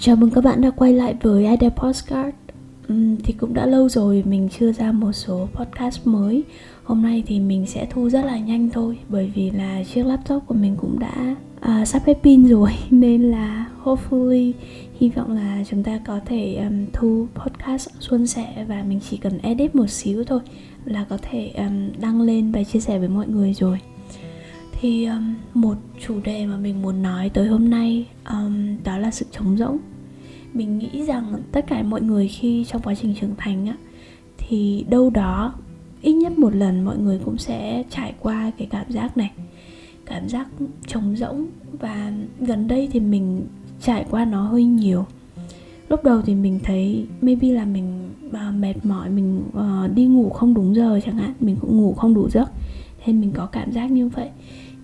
Chào mừng các bạn đã quay lại với Idea Postcard. Uhm, Thì cũng đã lâu rồi mình chưa ra một số podcast mới. Hôm nay thì mình sẽ thu rất là nhanh thôi Bởi vì là chiếc laptop của mình cũng đã à, sắp hết pin rồi. Nên là hopefully hy vọng là chúng ta có thể um, thu podcast suôn sẻ Và mình chỉ cần edit một xíu thôi Là có thể um, đăng lên và chia sẻ với mọi người rồi thì um, một chủ đề mà mình muốn nói tới hôm nay um, đó là sự trống rỗng. Mình nghĩ rằng tất cả mọi người khi trong quá trình trưởng thành á thì đâu đó ít nhất một lần mọi người cũng sẽ trải qua cái cảm giác này. Cảm giác trống rỗng và gần đây thì mình trải qua nó hơi nhiều. Lúc đầu thì mình thấy maybe là mình uh, mệt mỏi mình uh, đi ngủ không đúng giờ chẳng hạn mình cũng ngủ không đủ giấc. Nên mình có cảm giác như vậy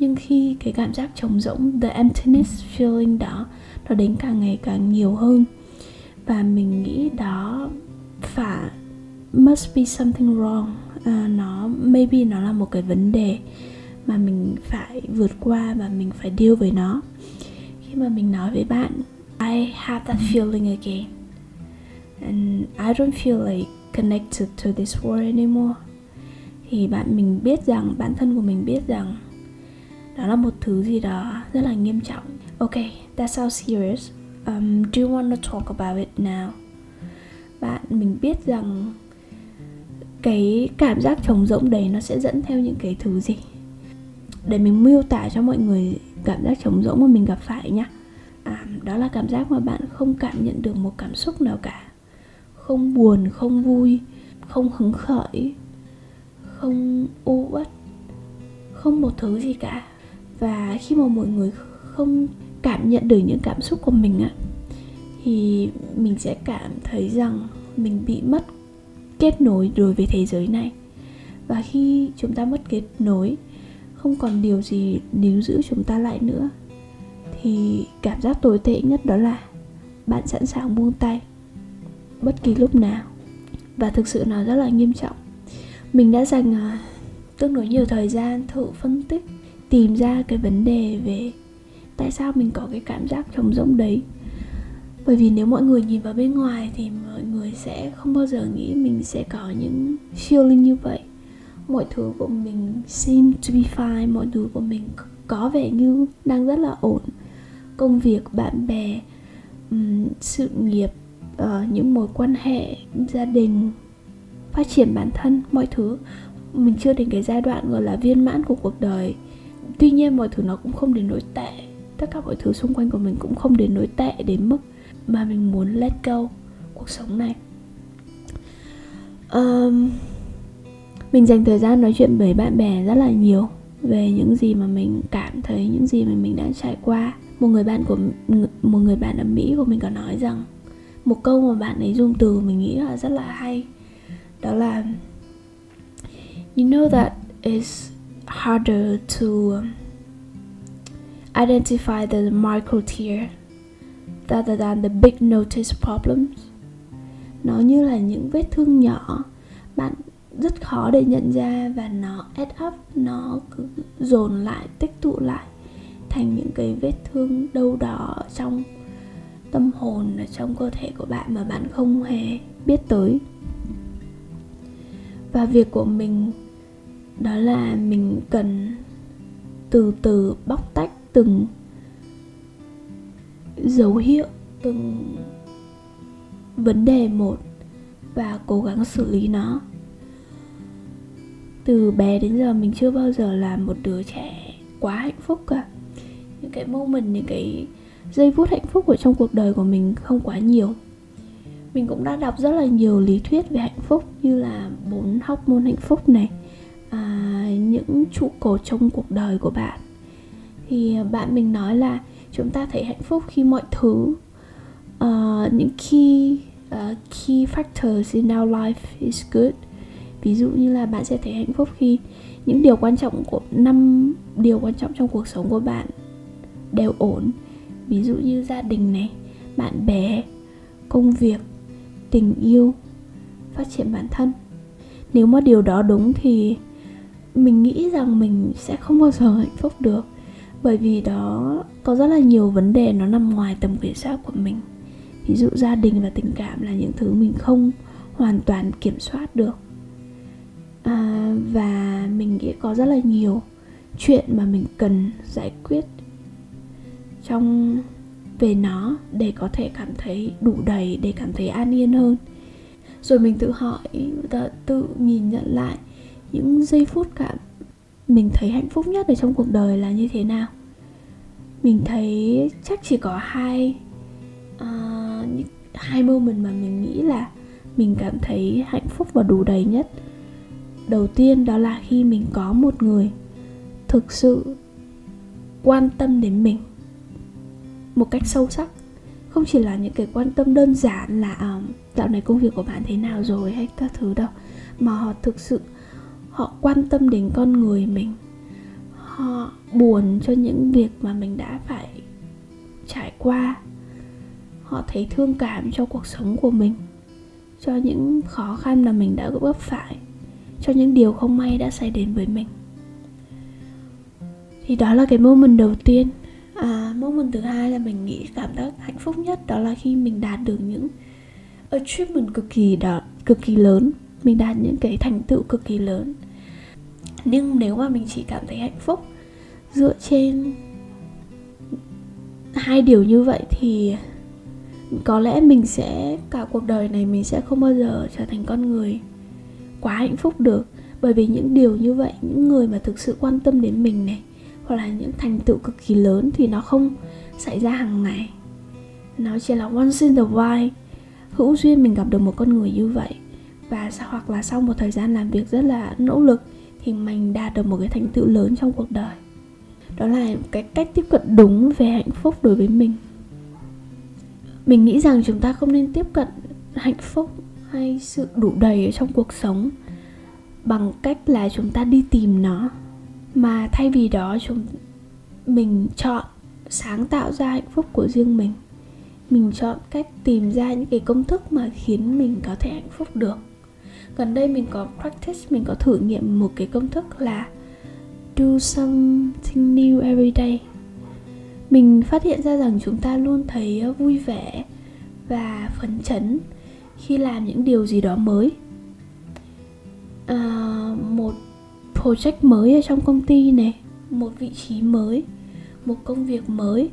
nhưng khi cái cảm giác trống rỗng the emptiness feeling đó nó đến càng ngày càng nhiều hơn. Và mình nghĩ đó phải must be something wrong. À, nó maybe nó là một cái vấn đề mà mình phải vượt qua và mình phải deal với nó. Khi mà mình nói với bạn I have that feeling again. And I don't feel like connected to this world anymore. Thì bạn mình biết rằng bản thân của mình biết rằng đó là một thứ gì đó rất là nghiêm trọng. Ok that sounds serious. Um, do you want to talk about it now? Bạn mình biết rằng cái cảm giác trống rỗng đấy nó sẽ dẫn theo những cái thứ gì? Để mình miêu tả cho mọi người cảm giác trống rỗng mà mình gặp phải nhá. À, đó là cảm giác mà bạn không cảm nhận được một cảm xúc nào cả. Không buồn không vui không hứng khởi không u uất không một thứ gì cả và khi mà mọi người không cảm nhận được những cảm xúc của mình á, thì mình sẽ cảm thấy rằng mình bị mất kết nối đối với thế giới này. Và khi chúng ta mất kết nối, không còn điều gì níu giữ chúng ta lại nữa, thì cảm giác tồi tệ nhất đó là bạn sẵn sàng buông tay bất kỳ lúc nào. Và thực sự nó rất là nghiêm trọng. Mình đã dành à, tương đối nhiều thời gian thử phân tích tìm ra cái vấn đề về tại sao mình có cái cảm giác trống rỗng đấy. Bởi vì nếu mọi người nhìn vào bên ngoài thì mọi người sẽ không bao giờ nghĩ mình sẽ có những feeling như vậy. Mọi thứ của mình seem to be fine mọi thứ của mình có vẻ như đang rất là ổn. Công việc bạn bè um, sự nghiệp uh, những mối quan hệ gia đình phát triển bản thân mọi thứ. Mình chưa đến cái giai đoạn gọi là viên mãn của cuộc đời tuy nhiên mọi thứ nó cũng không đến nỗi tệ. Tất cả mọi thứ xung quanh của mình cũng không đến nỗi tệ đến mức mà mình muốn let go cuộc sống này. Um, mình dành thời gian nói chuyện với bạn bè rất là nhiều về những gì mà mình cảm thấy những gì mà mình đã trải qua. Một người bạn của một người bạn ở mỹ của mình có nói rằng một câu mà bạn ấy dùng từ mình nghĩ là rất là hay. Đó là you know that is harder to um, identify the micro tear rather than the big notice problems. Nó như là những vết thương nhỏ bạn rất khó để nhận ra và nó add up, nó cứ dồn lại, tích tụ lại thành những cái vết thương đâu đó trong tâm hồn, ở trong cơ thể của bạn mà bạn không hề biết tới. Và việc của mình đó là mình cần từ từ bóc tách từng dấu hiệu, từng vấn đề một và cố gắng xử lý nó. Từ bé đến giờ mình chưa bao giờ là một đứa trẻ quá hạnh phúc cả. Những cái moment, những cái giây phút hạnh phúc ở trong cuộc đời của mình không quá nhiều. Mình cũng đã đọc rất là nhiều lý thuyết về hạnh phúc như là bốn hormone hạnh phúc này à, những trụ cột trong cuộc đời của bạn. Thì bạn mình nói là chúng ta thấy hạnh phúc khi mọi thứ uh, những key uh, key factors in our life is good. Ví dụ như là bạn sẽ thấy hạnh phúc khi những điều quan trọng của năm điều quan trọng trong cuộc sống của bạn đều ổn. Ví dụ như gia đình này bạn bè công việc tình yêu phát triển bản thân. Nếu mà điều đó đúng thì mình nghĩ rằng mình sẽ không bao giờ hạnh phúc được. Bởi vì đó có rất là nhiều vấn đề nó nằm ngoài tầm kiểm soát của mình. Ví dụ gia đình và tình cảm là những thứ mình không hoàn toàn kiểm soát được. À, và mình nghĩ có rất là nhiều chuyện mà mình cần giải quyết trong về nó để có thể cảm thấy đủ đầy để cảm thấy an yên hơn. Rồi mình tự hỏi tự nhìn nhận lại những giây phút cảm mình thấy hạnh phúc nhất ở trong cuộc đời là như thế nào? Mình thấy chắc chỉ có hai uh, hai moment mà mình nghĩ là mình cảm thấy hạnh phúc và đủ đầy nhất. Đầu tiên đó là khi mình có một người thực sự quan tâm đến mình một cách sâu sắc. Không chỉ là những cái quan tâm đơn giản là um, dạo này công việc của bạn thế nào rồi? hay các thứ đâu mà họ thực sự họ quan tâm đến con người mình. Họ buồn cho những việc mà mình đã phải trải qua. Họ thấy thương cảm cho cuộc sống của mình cho những khó khăn mà mình đã vấp phải cho những điều không may đã xảy đến với mình. Thì đó là cái moment đầu tiên. À, moment thứ hai là mình nghĩ cảm giác hạnh phúc nhất đó là khi mình đạt được những achievement cực kỳ đó cực kỳ lớn mình đạt những cái thành tựu cực kỳ lớn. Nhưng nếu mà mình chỉ cảm thấy hạnh phúc dựa trên hai điều như vậy thì có lẽ mình sẽ, cả cuộc đời này mình sẽ không bao giờ trở thành con người quá hạnh phúc được. Bởi vì những điều như vậy, những người mà thực sự quan tâm đến mình này, hoặc là những thành tựu cực kỳ lớn thì nó không xảy ra hàng ngày. Nó chỉ là once in the while. Hữu duyên mình gặp được một con người như vậy và hoặc là sau một thời gian làm việc rất là nỗ lực thì mình đạt được một cái thành tựu lớn trong cuộc đời. Đó là cái cách tiếp cận đúng về hạnh phúc đối với mình. Mình nghĩ rằng chúng ta không nên tiếp cận hạnh phúc hay sự đủ đầy ở trong cuộc sống bằng cách là chúng ta đi tìm nó, mà thay vì đó chúng mình chọn sáng tạo ra hạnh phúc của riêng mình. Mình chọn cách tìm ra những cái công thức mà khiến mình có thể hạnh phúc được gần đây mình có practice mình có thử nghiệm một cái công thức là do something new every day. Mình phát hiện ra rằng chúng ta luôn thấy ờ, vui vẻ và phấn chấn khi làm những điều gì đó mới. À, một project mới ở trong công ty này một vị trí mới một công việc mới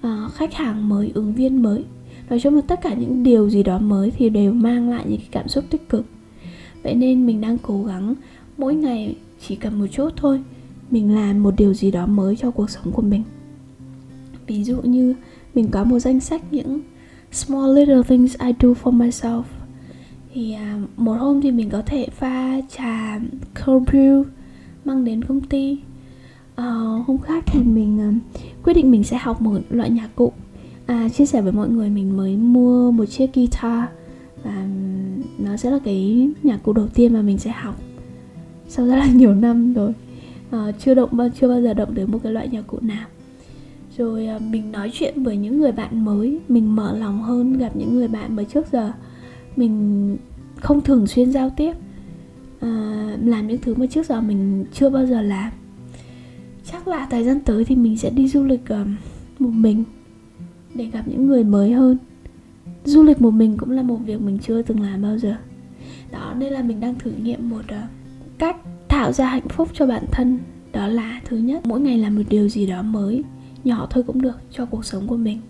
à, khách hàng mới ứng viên mới. Nói chung là tất cả những điều gì đó mới thì đều mang lại những cái cảm xúc tích cực vậy nên mình đang cố gắng mỗi ngày chỉ cần một chút thôi mình làm một điều gì đó mới cho cuộc sống của mình. Ví dụ như mình có một danh sách những small little things I do for myself. Thì à, một hôm thì mình có thể pha trà cold brew mang đến công ty. À, hôm khác thì mình à, quyết định mình sẽ học một loại nhạc cụ. À, chia sẻ với mọi người mình mới mua một chiếc guitar và nó sẽ là cái nhạc cụ đầu tiên mà mình sẽ học sau rất là nhiều năm rồi. À, chưa động chưa bao giờ động đến một cái loại nhạc cụ nào. Rồi à, mình nói chuyện với những người bạn mới mình mở lòng hơn gặp những người bạn mà trước giờ mình không thường xuyên giao tiếp à, làm những thứ mà trước giờ mình chưa bao giờ làm. Chắc là thời gian tới thì mình sẽ đi du lịch um, một mình để gặp những người mới hơn du lịch một mình cũng là một việc mình chưa từng làm bao giờ. Đó nên là mình đang thử nghiệm một uh, cách tạo ra hạnh phúc cho bản thân. Đó là thứ nhất mỗi ngày làm một điều gì đó mới nhỏ thôi cũng được cho cuộc sống của mình.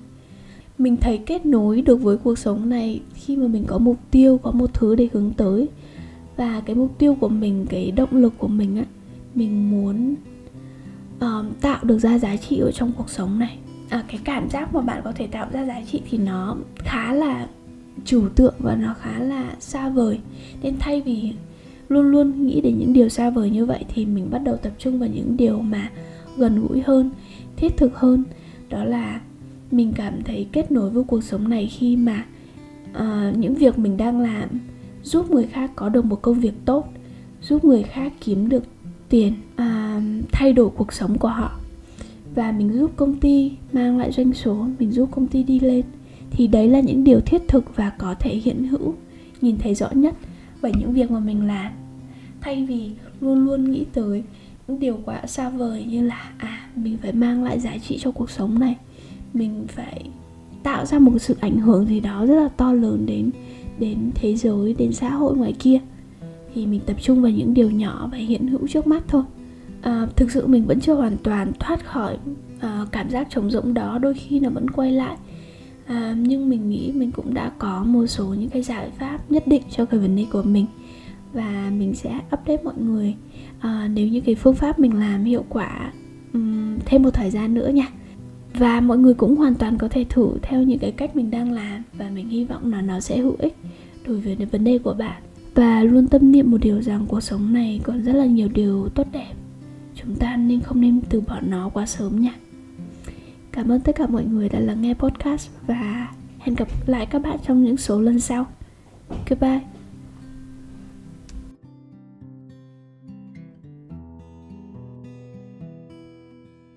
Mình thấy kết nối được với cuộc sống này khi mà mình có mục tiêu có một thứ để hướng tới. Và cái mục tiêu của mình cái động lực của mình á mình muốn uh, tạo được ra giá trị ở trong cuộc sống này à, cái cảm giác mà bạn có thể tạo ra giá trị thì nó khá là trừu tượng và nó khá là xa vời. Nên thay vì luôn luôn nghĩ đến những điều xa vời như vậy thì mình bắt đầu tập trung vào những điều mà gần gũi hơn thiết thực hơn. Đó là mình cảm thấy kết nối với cuộc sống này khi mà uh, những việc mình đang làm giúp người khác có được một công việc tốt giúp người khác kiếm được tiền uh, thay đổi cuộc sống của họ và mình giúp công ty mang lại doanh số, mình giúp công ty đi lên, thì đấy là những điều thiết thực và có thể hiện hữu, nhìn thấy rõ nhất bởi những việc mà mình làm. Thay vì luôn luôn nghĩ tới những điều quá xa vời như là à mình phải mang lại giá trị cho cuộc sống này, mình phải tạo ra một sự ảnh hưởng gì đó rất là to lớn đến đến thế giới, đến xã hội ngoài kia, thì mình tập trung vào những điều nhỏ và hiện hữu trước mắt thôi à, thực sự mình vẫn chưa hoàn toàn thoát khỏi à, cảm giác trống rỗng đó đôi khi nó vẫn quay lại. À, nhưng mình nghĩ mình cũng đã có một số những cái giải pháp nhất định cho cái vấn đề của mình và mình sẽ update mọi người. À, nếu như cái phương pháp mình làm hiệu quả um, thêm một thời gian nữa nha. Và mọi người cũng hoàn toàn có thể thử theo những cái cách mình đang làm và mình hy vọng là nó sẽ hữu ích đối với vấn đề của bạn. Và luôn tâm niệm một điều rằng cuộc sống này còn rất là nhiều điều tốt đẹp chúng ta nên không nên từ bỏ nó quá sớm nha cảm ơn tất cả mọi người đã lắng nghe podcast và hẹn gặp lại các bạn trong những số lần sau. Goodbye.